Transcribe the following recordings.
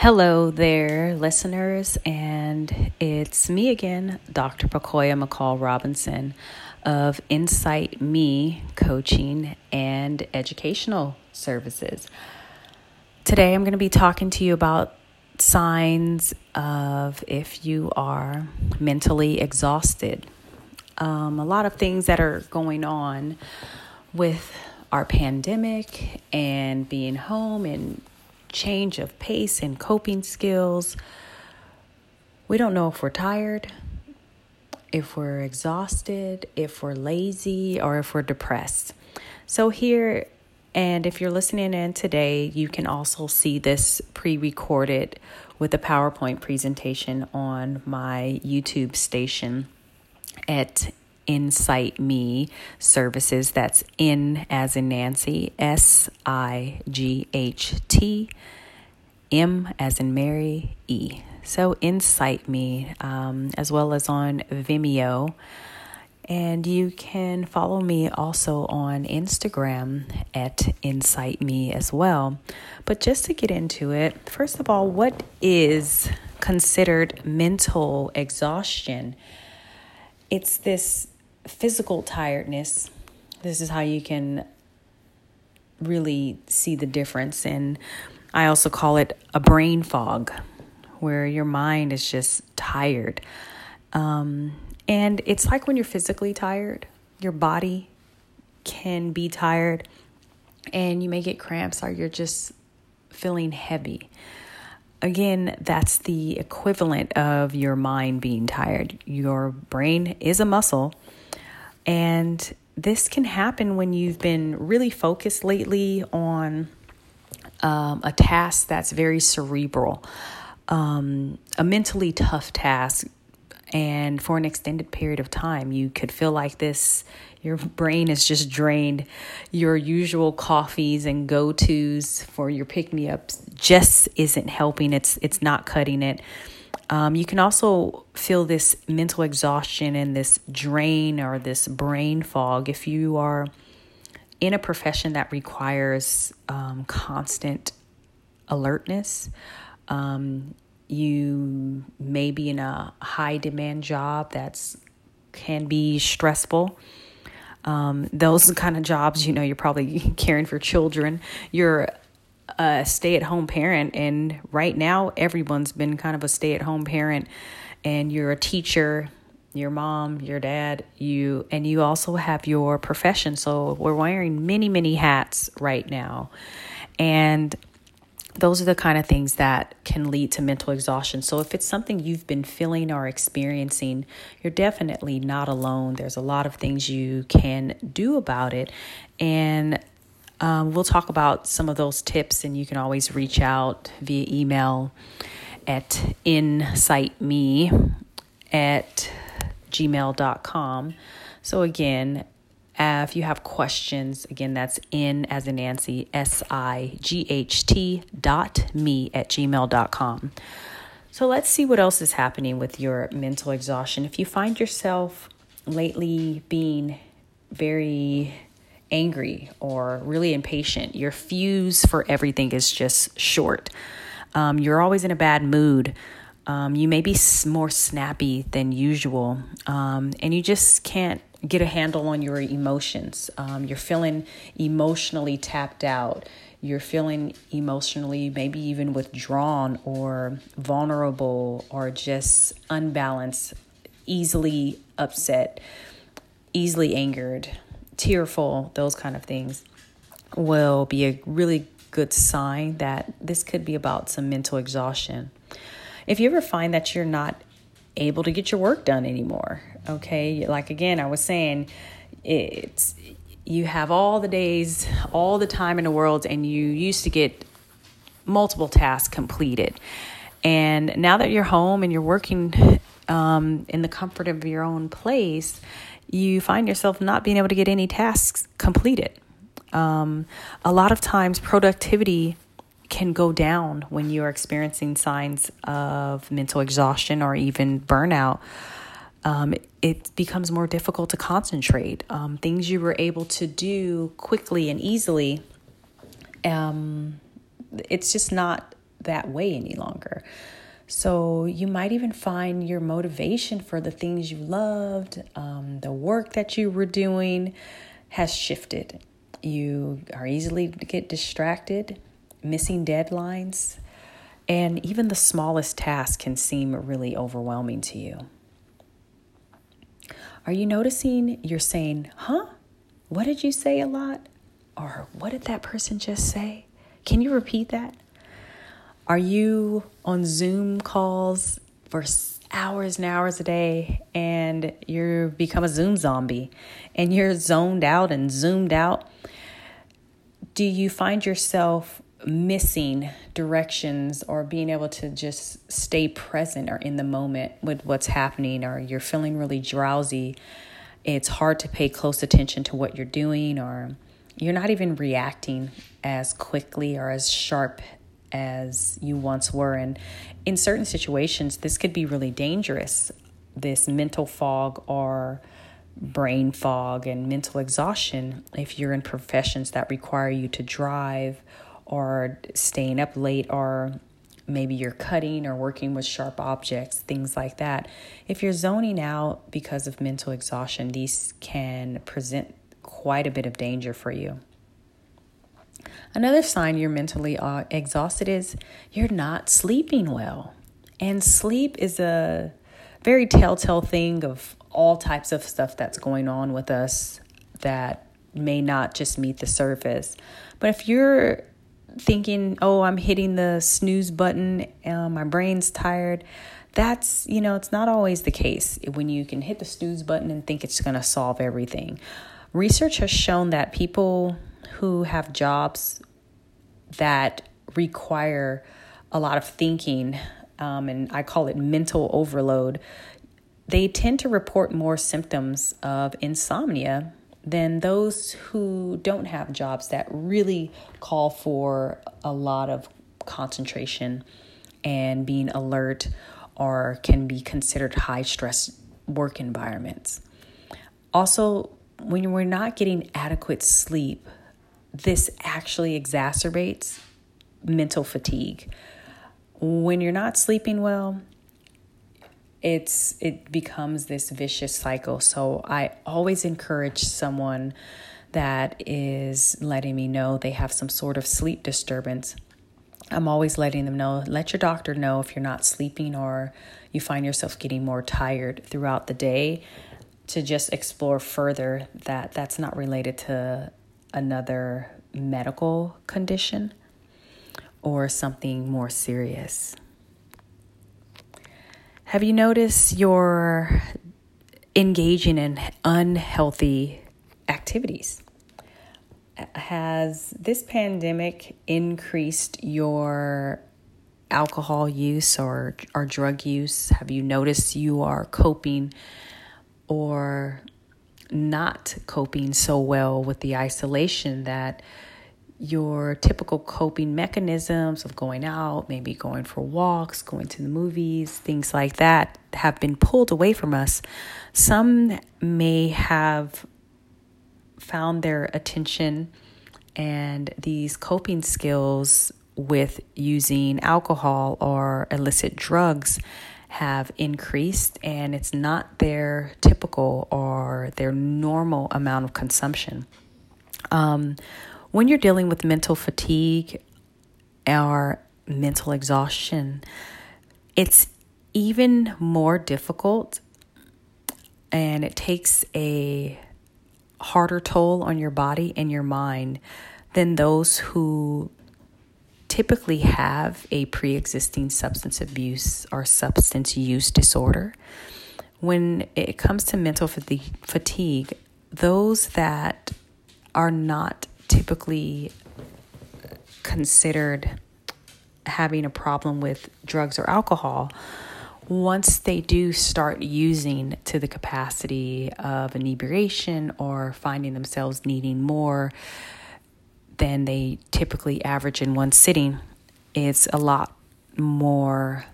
Hello there, listeners, and it's me again, Dr. Pacoya McCall Robinson of Insight Me Coaching and Educational Services. Today, I'm going to be talking to you about signs of if you are mentally exhausted. Um, a lot of things that are going on with our pandemic and being home and change of pace and coping skills. We don't know if we're tired, if we're exhausted, if we're lazy, or if we're depressed. So, here, and if you're listening in today, you can also see this pre recorded with a PowerPoint presentation on my YouTube station at Insight Me Services. That's in as in Nancy, S I G H T, M as in Mary, E. So Insight Me, um, as well as on Vimeo. And you can follow me also on Instagram at Insight Me as well. But just to get into it, first of all, what is considered mental exhaustion? It's this physical tiredness, this is how you can really see the difference. And I also call it a brain fog, where your mind is just tired. Um, and it's like when you're physically tired, your body can be tired, and you may get cramps or you're just feeling heavy. Again, that's the equivalent of your mind being tired. Your brain is a muscle and this can happen when you've been really focused lately on um, a task that's very cerebral, um, a mentally tough task. And for an extended period of time, you could feel like this, your brain is just drained. Your usual coffees and go tos for your pick me ups just isn't helping. It's, it's not cutting it. Um, you can also feel this mental exhaustion and this drain or this brain fog if you are in a profession that requires um, constant alertness. Um, you may be in a high demand job that's can be stressful. Um, those kind of jobs, you know, you're probably caring for children. You're a stay at home parent, and right now everyone's been kind of a stay at home parent, and you're a teacher, your mom, your dad, you, and you also have your profession. So we're wearing many, many hats right now. And those are the kind of things that can lead to mental exhaustion. So, if it's something you've been feeling or experiencing, you're definitely not alone. There's a lot of things you can do about it. And um, we'll talk about some of those tips, and you can always reach out via email at insightme at gmail.com. So, again, uh, if you have questions, again, that's in as in Nancy, S I G H T dot me at gmail.com. So, let's see what else is happening with your mental exhaustion. If you find yourself lately being very angry or really impatient. Your fuse for everything is just short. Um, you're always in a bad mood. Um, you may be more snappy than usual, um, and you just can't get a handle on your emotions. Um, you're feeling emotionally tapped out. You're feeling emotionally maybe even withdrawn or vulnerable or just unbalanced, easily upset, easily angered tearful, those kind of things, will be a really good sign that this could be about some mental exhaustion. If you ever find that you're not able to get your work done anymore, okay, like again, I was saying, it's you have all the days, all the time in the world, and you used to get multiple tasks completed. And now that you're home and you're working um, in the comfort of your own place, you find yourself not being able to get any tasks completed. Um, a lot of times, productivity can go down when you're experiencing signs of mental exhaustion or even burnout. Um, it becomes more difficult to concentrate. Um, things you were able to do quickly and easily, um, it's just not that way any longer. So you might even find your motivation for the things you loved, um, the work that you were doing has shifted. You are easily to get distracted, missing deadlines, and even the smallest task can seem really overwhelming to you. Are you noticing you're saying, huh? What did you say a lot? Or what did that person just say? Can you repeat that? Are you on Zoom calls for hours and hours a day and you become a Zoom zombie and you're zoned out and zoomed out? Do you find yourself missing directions or being able to just stay present or in the moment with what's happening or you're feeling really drowsy? It's hard to pay close attention to what you're doing or you're not even reacting as quickly or as sharp as you once were. And in certain situations, this could be really dangerous this mental fog or brain fog and mental exhaustion if you're in professions that require you to drive or staying up late or maybe you're cutting or working with sharp objects, things like that. If you're zoning out because of mental exhaustion, these can present quite a bit of danger for you. Another sign you're mentally uh, exhausted is you're not sleeping well. And sleep is a very telltale thing of all types of stuff that's going on with us that may not just meet the surface. But if you're thinking, oh, I'm hitting the snooze button, uh, my brain's tired, that's, you know, it's not always the case when you can hit the snooze button and think it's going to solve everything. Research has shown that people who have jobs that require a lot of thinking, um, and I call it mental overload, they tend to report more symptoms of insomnia than those who don't have jobs that really call for a lot of concentration and being alert or can be considered high stress work environments. Also, when we're not getting adequate sleep, this actually exacerbates mental fatigue. When you're not sleeping well, it's it becomes this vicious cycle. So I always encourage someone that is letting me know they have some sort of sleep disturbance. I'm always letting them know, let your doctor know if you're not sleeping or you find yourself getting more tired throughout the day to just explore further that that's not related to another medical condition or something more serious. Have you noticed you're engaging in unhealthy activities? Has this pandemic increased your alcohol use or, or drug use? Have you noticed you are coping or not coping so well with the isolation that your typical coping mechanisms of going out, maybe going for walks, going to the movies, things like that, have been pulled away from us. Some may have found their attention and these coping skills with using alcohol or illicit drugs have increased and it's not their typical or their normal amount of consumption. Um, when you're dealing with mental fatigue or mental exhaustion, it's even more difficult and it takes a harder toll on your body and your mind than those who typically have a pre existing substance abuse or substance use disorder. When it comes to mental fatigue, those that are not typically considered having a problem with drugs or alcohol, once they do start using to the capacity of inebriation or finding themselves needing more, than they typically average in one sitting, it's a lot more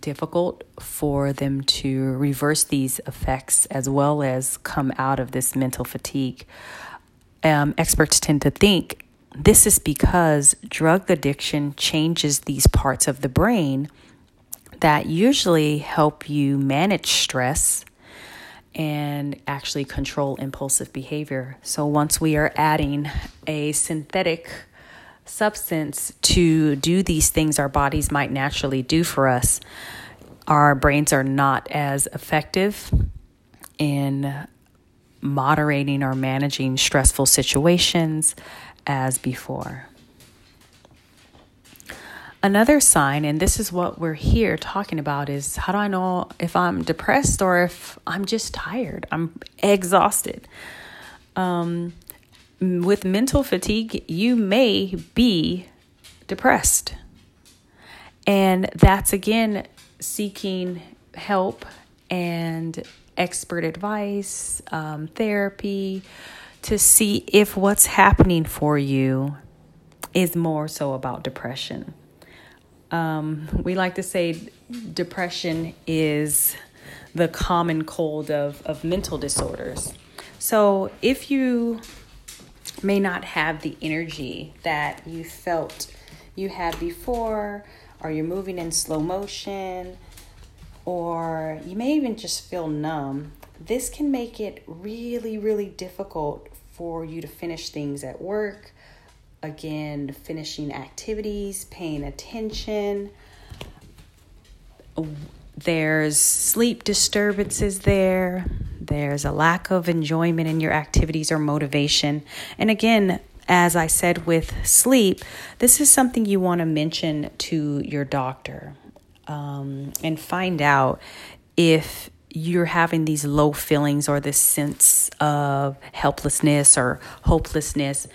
difficult for them to reverse these effects as well as come out of this mental fatigue. Um, experts tend to think This is because drug addiction changes these parts of the brain that usually help you manage stress and actually control impulsive behavior. So once we are adding a synthetic substance to do these things our bodies might naturally do for us, our brains are not as effective in moderating or managing stressful situations as before. Another sign, and this is what we're here talking about, is how do I know if I'm depressed or if I'm just tired? I'm exhausted. Um, with mental fatigue, you may be depressed. And that's again seeking help and expert advice, um, therapy to see if what's happening for you is more so about depression. Um, we like to say depression is the common cold of, of mental disorders. So if you may not have the energy that you felt you had before, or you're moving in slow motion, or you may even just feel numb, this can make it really, really difficult for you to finish things at work again, finishing activities, paying attention. There's sleep disturbances there. There's a lack of enjoyment in your activities or motivation. And again, as I said with sleep, this is something you want to mention to your doctor um, and find out if you're having these low feelings or this sense of helplessness or hopelessness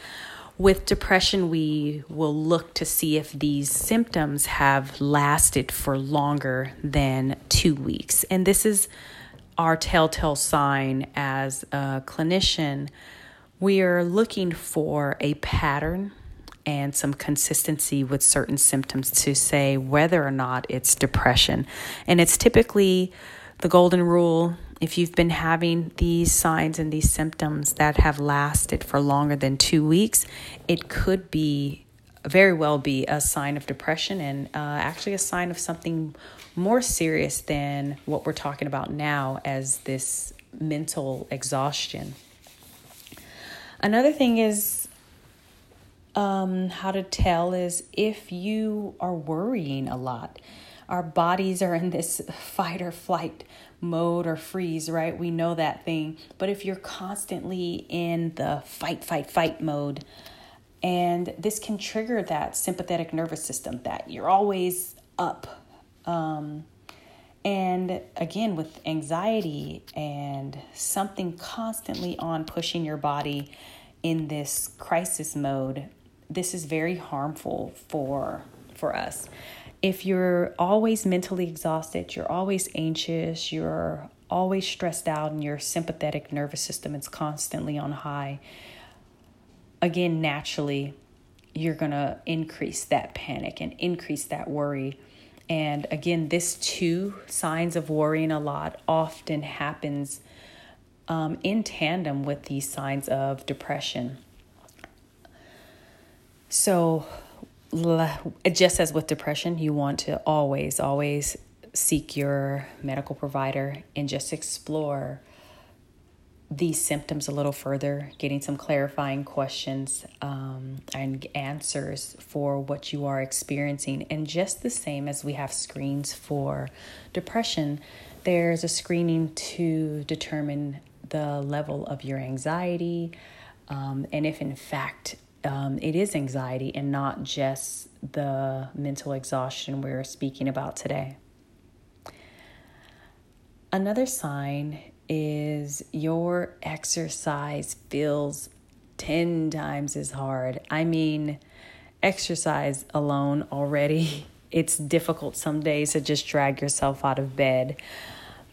with depression, we will look to see if these symptoms have lasted for longer than two weeks. And this is our telltale sign as a clinician. We are looking for a pattern and some consistency with certain symptoms to say whether or not it's depression. And it's typically the golden rule if you've been having these signs and these symptoms that have lasted for longer than two weeks, it could be very well be a sign of depression and uh, actually a sign of something more serious than what we're talking about now as this mental exhaustion. Another thing is um, how to tell is if you are worrying a lot. Our bodies are in this fight or flight mode or freeze, right? We know that thing. But if you're constantly in the fight, fight, fight mode, and this can trigger that sympathetic nervous system that you're always up. Um, and again, with anxiety and something constantly on pushing your body in this crisis mode, this is very harmful for for us if you're always mentally exhausted, you're always anxious, you're always stressed out, and your sympathetic nervous system is constantly on high, again, naturally, you're going to increase that panic and increase that worry. And again, this two signs of worrying a lot often happens um, in tandem with these signs of depression. So, just as with depression, you want to always, always seek your medical provider and just explore these symptoms a little further, getting some clarifying questions um, and answers for what you are experiencing. And just the same as we have screens for depression, there's a screening to determine the level of your anxiety um, and if, in fact, um, it is anxiety and not just the mental exhaustion we're speaking about today. Another sign is your exercise feels 10 times as hard. I mean, exercise alone already, it's difficult some days to just drag yourself out of bed.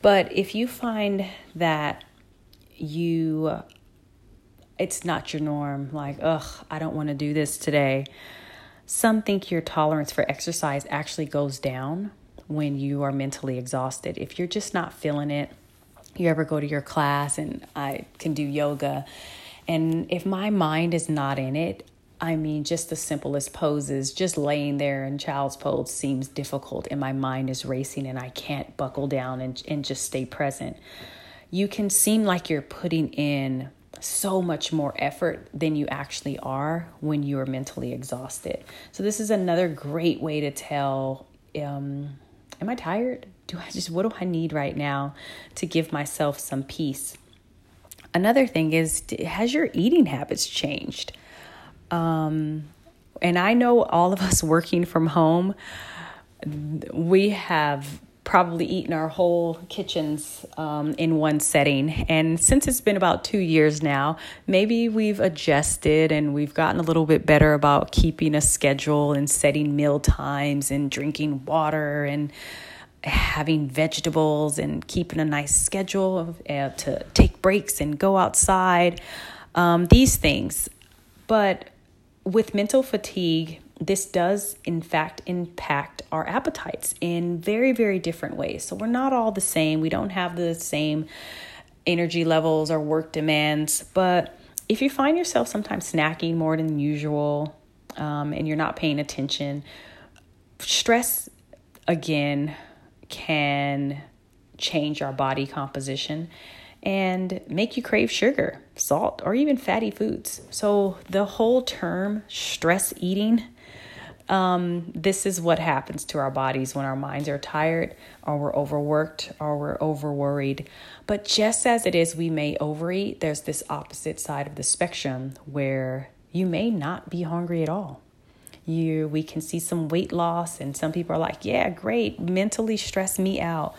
But if you find that you it's not your norm. Like, ugh, I don't want to do this today. Some think your tolerance for exercise actually goes down when you are mentally exhausted. If you're just not feeling it, you ever go to your class and I can do yoga. And if my mind is not in it, I mean, just the simplest poses, just laying there in child's pose seems difficult and my mind is racing and I can't buckle down and, and just stay present. You can seem like you're putting in so much more effort than you actually are when you are mentally exhausted. So, this is another great way to tell um, Am I tired? Do I just, what do I need right now to give myself some peace? Another thing is, has your eating habits changed? Um, and I know all of us working from home, we have probably eaten our whole kitchens um, in one setting. And since it's been about two years now, maybe we've adjusted and we've gotten a little bit better about keeping a schedule and setting meal times and drinking water and having vegetables and keeping a nice schedule of, uh, to take breaks and go outside. Um, these things. But with mental fatigue, this does in fact impact our appetites in very, very different ways. So we're not all the same. We don't have the same energy levels or work demands. But if you find yourself sometimes snacking more than usual um, and you're not paying attention, stress again can change our body composition and make you crave sugar, salt, or even fatty foods. So, the whole term stress eating, um, this is what happens to our bodies when our minds are tired, or we're overworked, or we're over worried. But just as it is, we may overeat, there's this opposite side of the spectrum where you may not be hungry at all. You, we can see some weight loss, and some people are like, Yeah, great, mentally stress me out.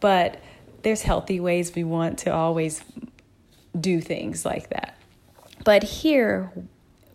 But there's healthy ways we want to always do things like that. But here,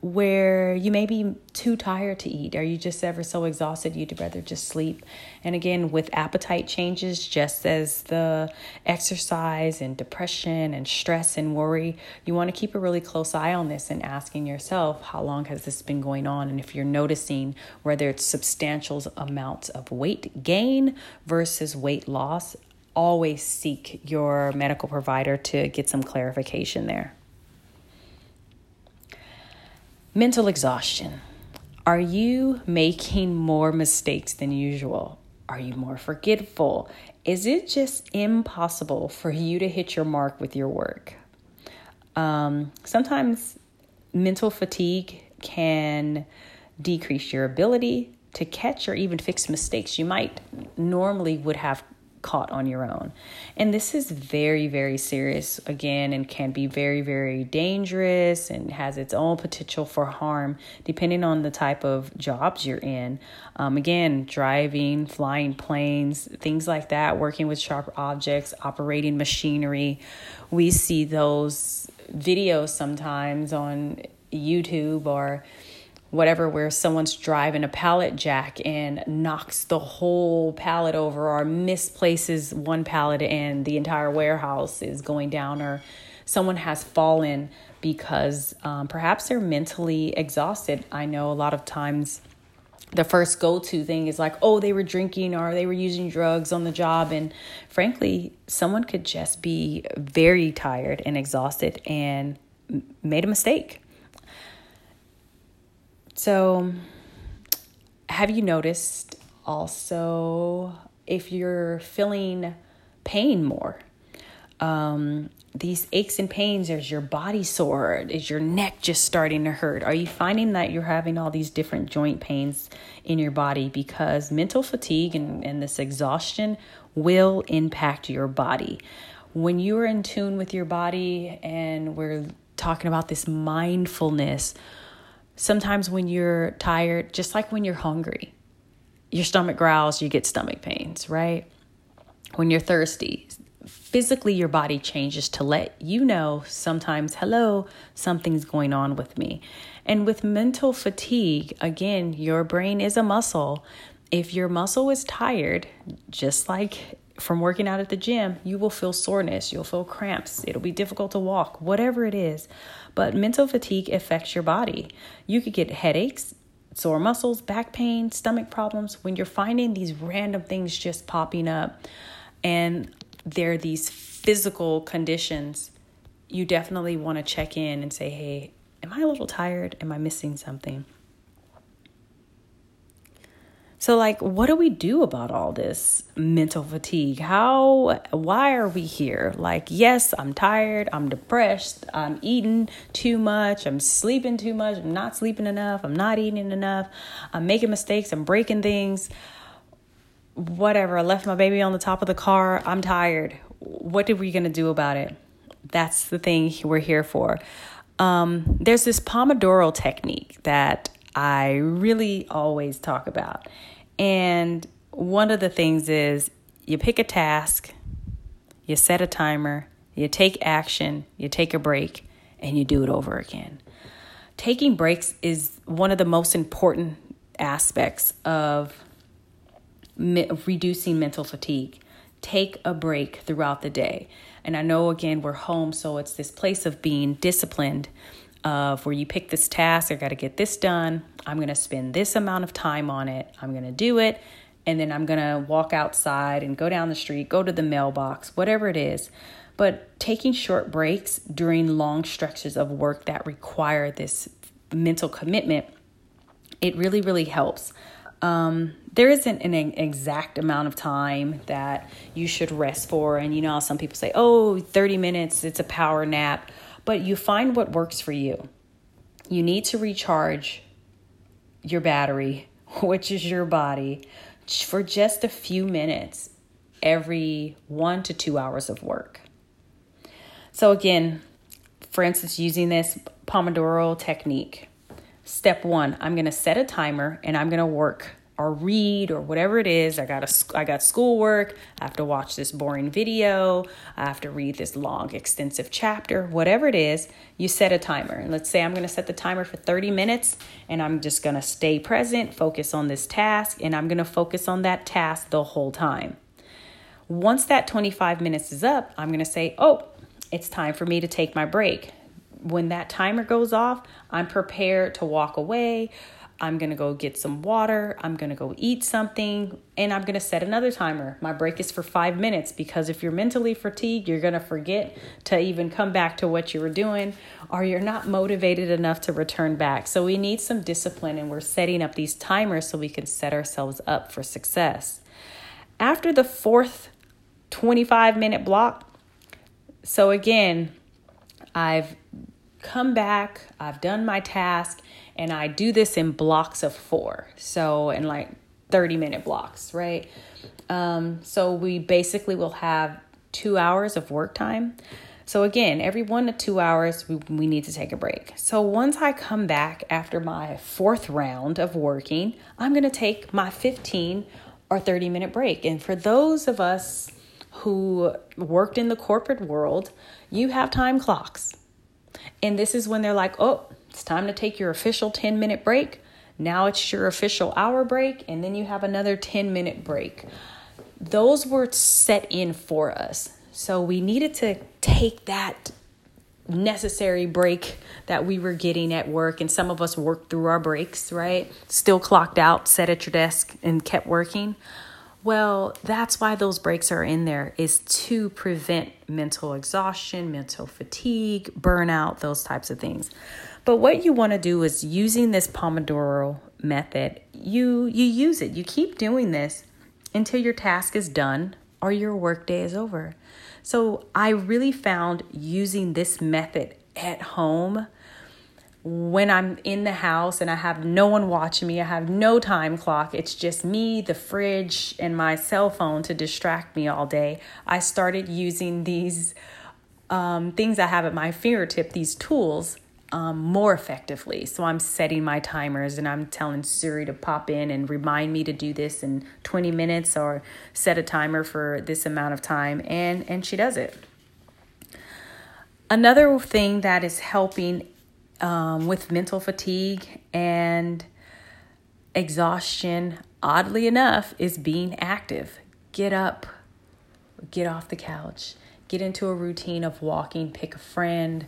where you may be too tired to eat, or you just ever so exhausted you'd rather just sleep. And again, with appetite changes, just as the exercise and depression and stress and worry, you want to keep a really close eye on this and asking yourself, how long has this been going on? And if you're noticing whether it's substantial amounts of weight gain versus weight loss, always seek your medical provider to get some clarification there. Mental exhaustion. Are you making more mistakes than usual? Are you more forgetful? Is it just impossible for you to hit your mark with your work? Um, sometimes mental fatigue can decrease your ability to catch or even fix mistakes you might normally would have caught on your own. And this is very, very serious again and can be very, very dangerous and has its own potential for harm depending on the type of jobs you're in. Um, again, driving, flying planes, things like that, working with sharp objects, operating machinery. We see those videos sometimes on YouTube or whatever where someone's driving a pallet jack and knocks the whole pallet over or misplaces one pallet and the entire warehouse is going down or someone has fallen because um, perhaps they're mentally exhausted. I know a lot of times the first go-to thing is like oh they were drinking or they were using drugs on the job. And frankly someone could just be very tired and exhausted and made a mistake so, have you noticed also if you're feeling pain more? Um, these aches and pains, is your body sore? Is your neck just starting to hurt? Are you finding that you're having all these different joint pains in your body because mental fatigue and, and this exhaustion will impact your body? When you are in tune with your body, and we're talking about this mindfulness, sometimes when you're tired, just like when you're hungry, your stomach growls, you get stomach pains, right? When you're thirsty, physically your body changes to let you know sometimes, hello, something's going on with me. And with mental fatigue, again, your brain is a muscle. If your muscle is tired, just like from working out at the gym, you will feel soreness, you'll feel cramps, it'll be difficult to walk, whatever it is. But mental fatigue affects your body. You could get headaches, sore muscles, back pain, stomach problems when you're finding these random things just popping up and there are these physical conditions. You definitely want to check in and say, hey, Am I a little tired? Am I missing something? So, like, what do we do about all this mental fatigue? How, why are we here? Like, yes, I'm tired, I'm depressed, I'm eating too much, I'm sleeping too much, I'm not sleeping enough, I'm not eating enough, I'm making mistakes, I'm breaking things, whatever. I left my baby on the top of the car, I'm tired. What are we gonna do about it? That's the thing we're here for. Um, there's this Pomodoro technique that I really always talk about. And one of the things is you pick a task, you set a timer, you take action, you take a break, and you do it over again. Taking breaks is one of the most important aspects of me- reducing mental fatigue. Take a break throughout the day. And I know again we're home, so it's this place of being disciplined of where you pick this task, I got to get this done. I'm going to spend this amount of time on it. I'm going to do it. And then I'm going to walk outside and go down the street, go to the mailbox, whatever it is. But taking short breaks during long stretches of work that require this mental commitment, it really, really helps. Um, there isn't an exact amount of time that you should rest for. And you know, some people say, oh, 30 minutes, it's a power nap but you find what works for you. You need to recharge your battery, which is your body, for just a few minutes every one to two hours of work. So, again, for instance, using this Pomodoro technique, step one, I'm going to set a timer and I'm going to work or read or whatever it is. I got a, I got schoolwork. I have to watch this boring video. I have to read this long, extensive chapter. Whatever it is, you set a timer. And let's say I'm going to set the timer for 30 minutes, and I'm just going to stay present, focus on this task, and I'm going to focus on that task the whole time. Once that 25 minutes is up, I'm going to say, "Oh, it's time for me to take my break." When that timer goes off, I'm prepared to walk away I'm to go get some water. I'm to go eat something. And I'm to set another timer. My break is for five minutes because if you're mentally fatigued, you're to forget to even come back to what you were doing or you're not motivated enough to return back. So we need some discipline and we're setting up these timers so we can set ourselves up for success. After the fourth 25 minute block, so again, I've come back, I've done my task, and I do this in blocks of four. So, in like 30 minute blocks, right? Um, so, we basically will have two hours of work time. So, again, every one to two hours, we, we need to take a break. So, once I come back after my fourth round of working, I'm going to take my 15 or 30 minute break. And for those of us who worked in the corporate world, you have time clocks. And this is when they're like, oh, it's time to take your official 10 minute break. Now it's your official hour break, and then you have another 10 minute break. Those were set in for us. So we needed to take that necessary break that we were getting at work, and some of us worked through our breaks, right? Still clocked out, sat at your desk, and kept working. Well, that's why those breaks are in there is to prevent mental exhaustion, mental fatigue, burnout, those types of things. But what you want to do is using this Pomodoro method, you you use it. You keep doing this until your task is done or your workday is over. So, I really found using this method at home when I'm in the house and I have no one watching me, I have no time clock, it's just me, the fridge, and my cell phone to distract me all day. I started using these um, things I have at my fingertip, these tools, um, more effectively. So I'm setting my timers and I'm telling Siri to pop in and remind me to do this in 20 minutes or set a timer for this amount of time, and, and she does it. Another thing that is helping um, with mental fatigue and exhaustion, oddly enough, is being active. Get up, get off the couch, get into a routine of walking, pick a friend,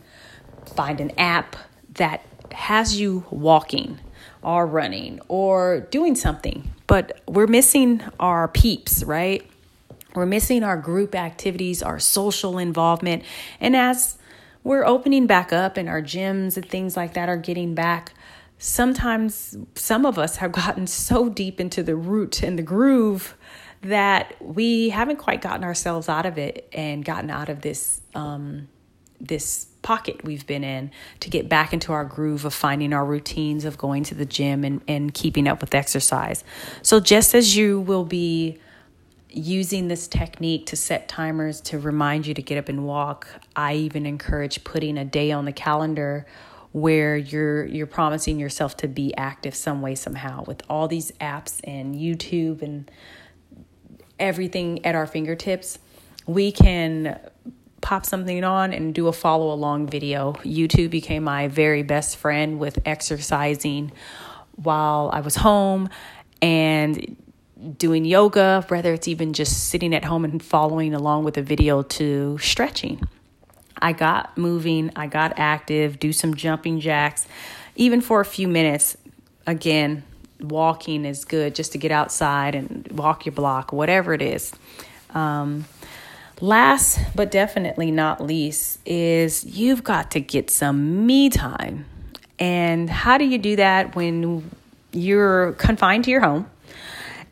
find an app that has you walking or running or doing something. But we're missing our peeps, right? We're missing our group activities, our social involvement. And as we're opening back up and our gyms and things like that are getting back sometimes some of us have gotten so deep into the root and the groove that we haven't quite gotten ourselves out of it and gotten out of this um, this pocket we've been in to get back into our groove of finding our routines of going to the gym and, and keeping up with exercise. So just as you will be using this technique to set timers to remind you to get up and walk, I even encourage putting a day on the calendar where you're you're promising yourself to be active some way somehow with all these apps and YouTube and everything at our fingertips we can pop something on and do a follow along video YouTube became my very best friend with exercising while I was home and doing yoga whether it's even just sitting at home and following along with a video to stretching I got moving, I got active, do some jumping jacks, even for a few minutes. Again, walking is good just to get outside and walk your block, whatever it is. Um, last but definitely not least is you've got to get some me time. And how do you do that when you're confined to your home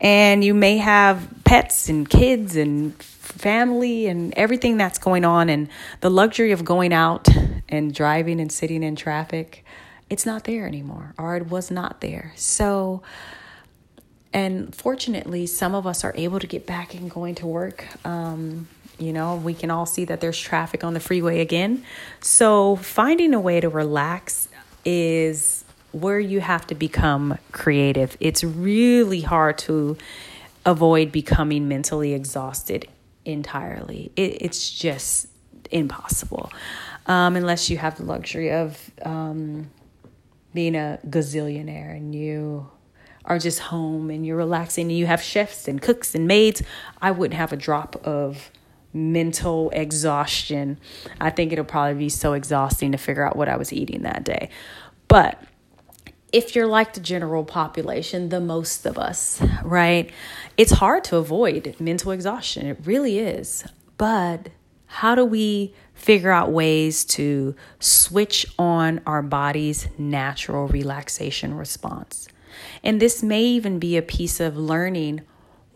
and you may have pets and kids and family and everything that's going on and the luxury of going out and driving and sitting in traffic it's not there anymore or it was not there so and fortunately some of us are able to get back and going to work um, you know we can all see that there's traffic on the freeway again so finding a way to relax is where you have to become creative it's really hard to avoid becoming mentally exhausted entirely. It, it's just impossible um, unless you have the luxury of um, being a gazillionaire and you are just home and you're relaxing and you have chefs and cooks and maids. I wouldn't have a drop of mental exhaustion. I think it'll probably be so exhausting to figure out what I was eating that day. But if you're like the general population, the most of us, right? It's hard to avoid mental exhaustion. It really is. But how do we figure out ways to switch on our body's natural relaxation response? And this may even be a piece of learning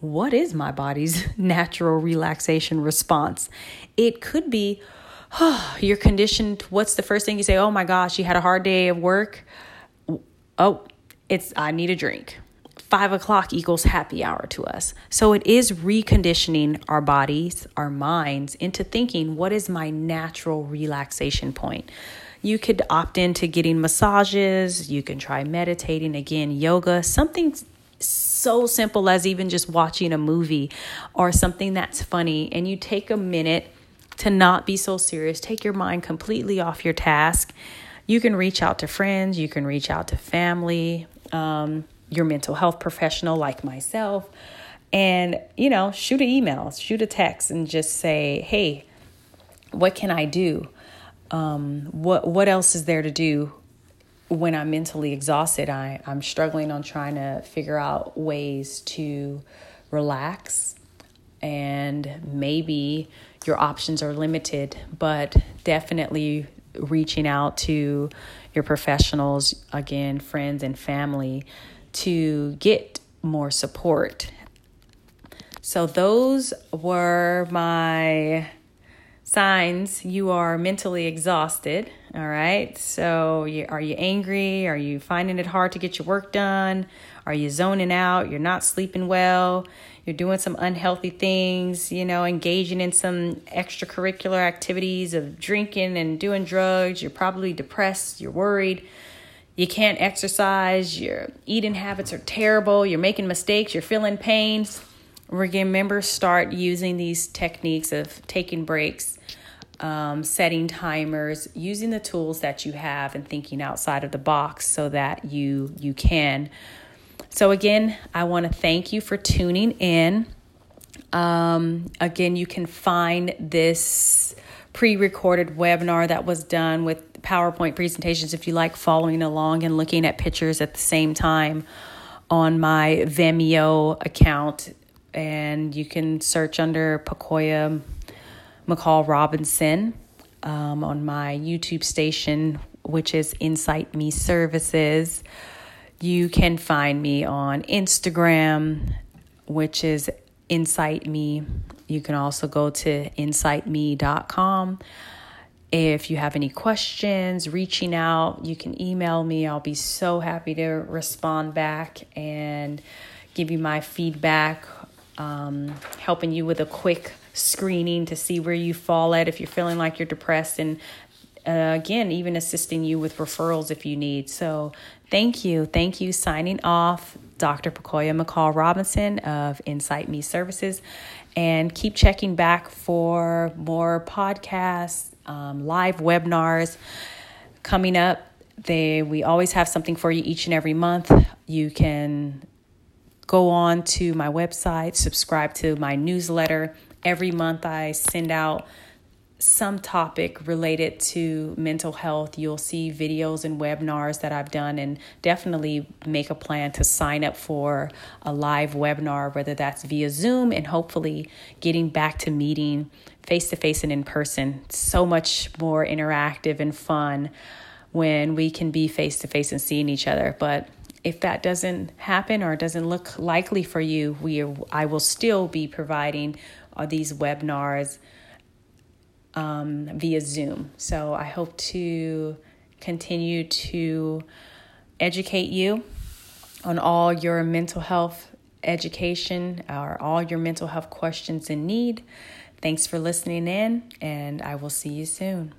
what is my body's natural relaxation response? It could be, oh, you're conditioned. What's the first thing you say? Oh my gosh, you had a hard day of work oh, it's I need a drink. Five o'clock equals happy hour to us. So it is reconditioning our bodies, our minds into thinking, what is my natural relaxation point? You could opt into getting massages, you can try meditating, again, yoga, something so simple as even just watching a movie or something that's funny, and you take a minute to not be so serious, take your mind completely off your task. You can reach out to friends, you can reach out to family, um, your mental health professional like myself, and you know, shoot an email, shoot a text, and just say, "Hey, what can I do? Um, what what else is there to do when I'm mentally exhausted? I I'm struggling on trying to figure out ways to relax, and maybe your options are limited, but definitely reaching out to your professionals, again, friends and family, to get more support. So, those were my signs you are mentally exhausted. All right. So, you, are you angry? Are you finding it hard to get your work done? Are you zoning out? You're not sleeping well? you're doing some unhealthy things, you know, engaging in some extracurricular activities of drinking and doing drugs, you're probably depressed, you're worried, you can't exercise, your eating habits are terrible, you're making mistakes, you're feeling pains. Remember, start using these techniques of taking breaks, um, setting timers, using the tools that you have, and thinking outside of the box so that you you can so, again, I want to thank you for tuning in. Um, again, you can find this pre recorded webinar that was done with PowerPoint presentations if you like following along and looking at pictures at the same time on my Vimeo account. And you can search under Pacoya McCall Robinson. um, on my YouTube station, which is Insight Me Services. You can find me on Instagram, which is Insight Me. You can also go to insightme.com. If you have any questions, reaching out, you can email me. I'll be so happy to respond back and give you my feedback, um, helping you with a quick screening to see where you fall at if you're feeling like you're depressed, and uh, again, even assisting you with referrals if you need. So, thank you. Thank you. Signing off, Dr. Pacoya McCall Robinson of Insight Me Services. And keep checking back for more podcasts, um, live webinars coming up. They, we always have something for you each and every month. You can go on to my website, subscribe to my newsletter. Every month, I send out some topic related to mental health. You'll see videos and webinars that I've done, and definitely make a plan to sign up for a live webinar, whether that's via Zoom and hopefully getting back to meeting face to face and in person. So much more interactive and fun when we can be face to face and seeing each other. But if that doesn't happen or doesn't look likely for you, we I will still be providing uh, these webinars um, via Zoom. So I hope to continue to educate you on all your mental health education or all your mental health questions in need. Thanks for listening in, and I will see you soon.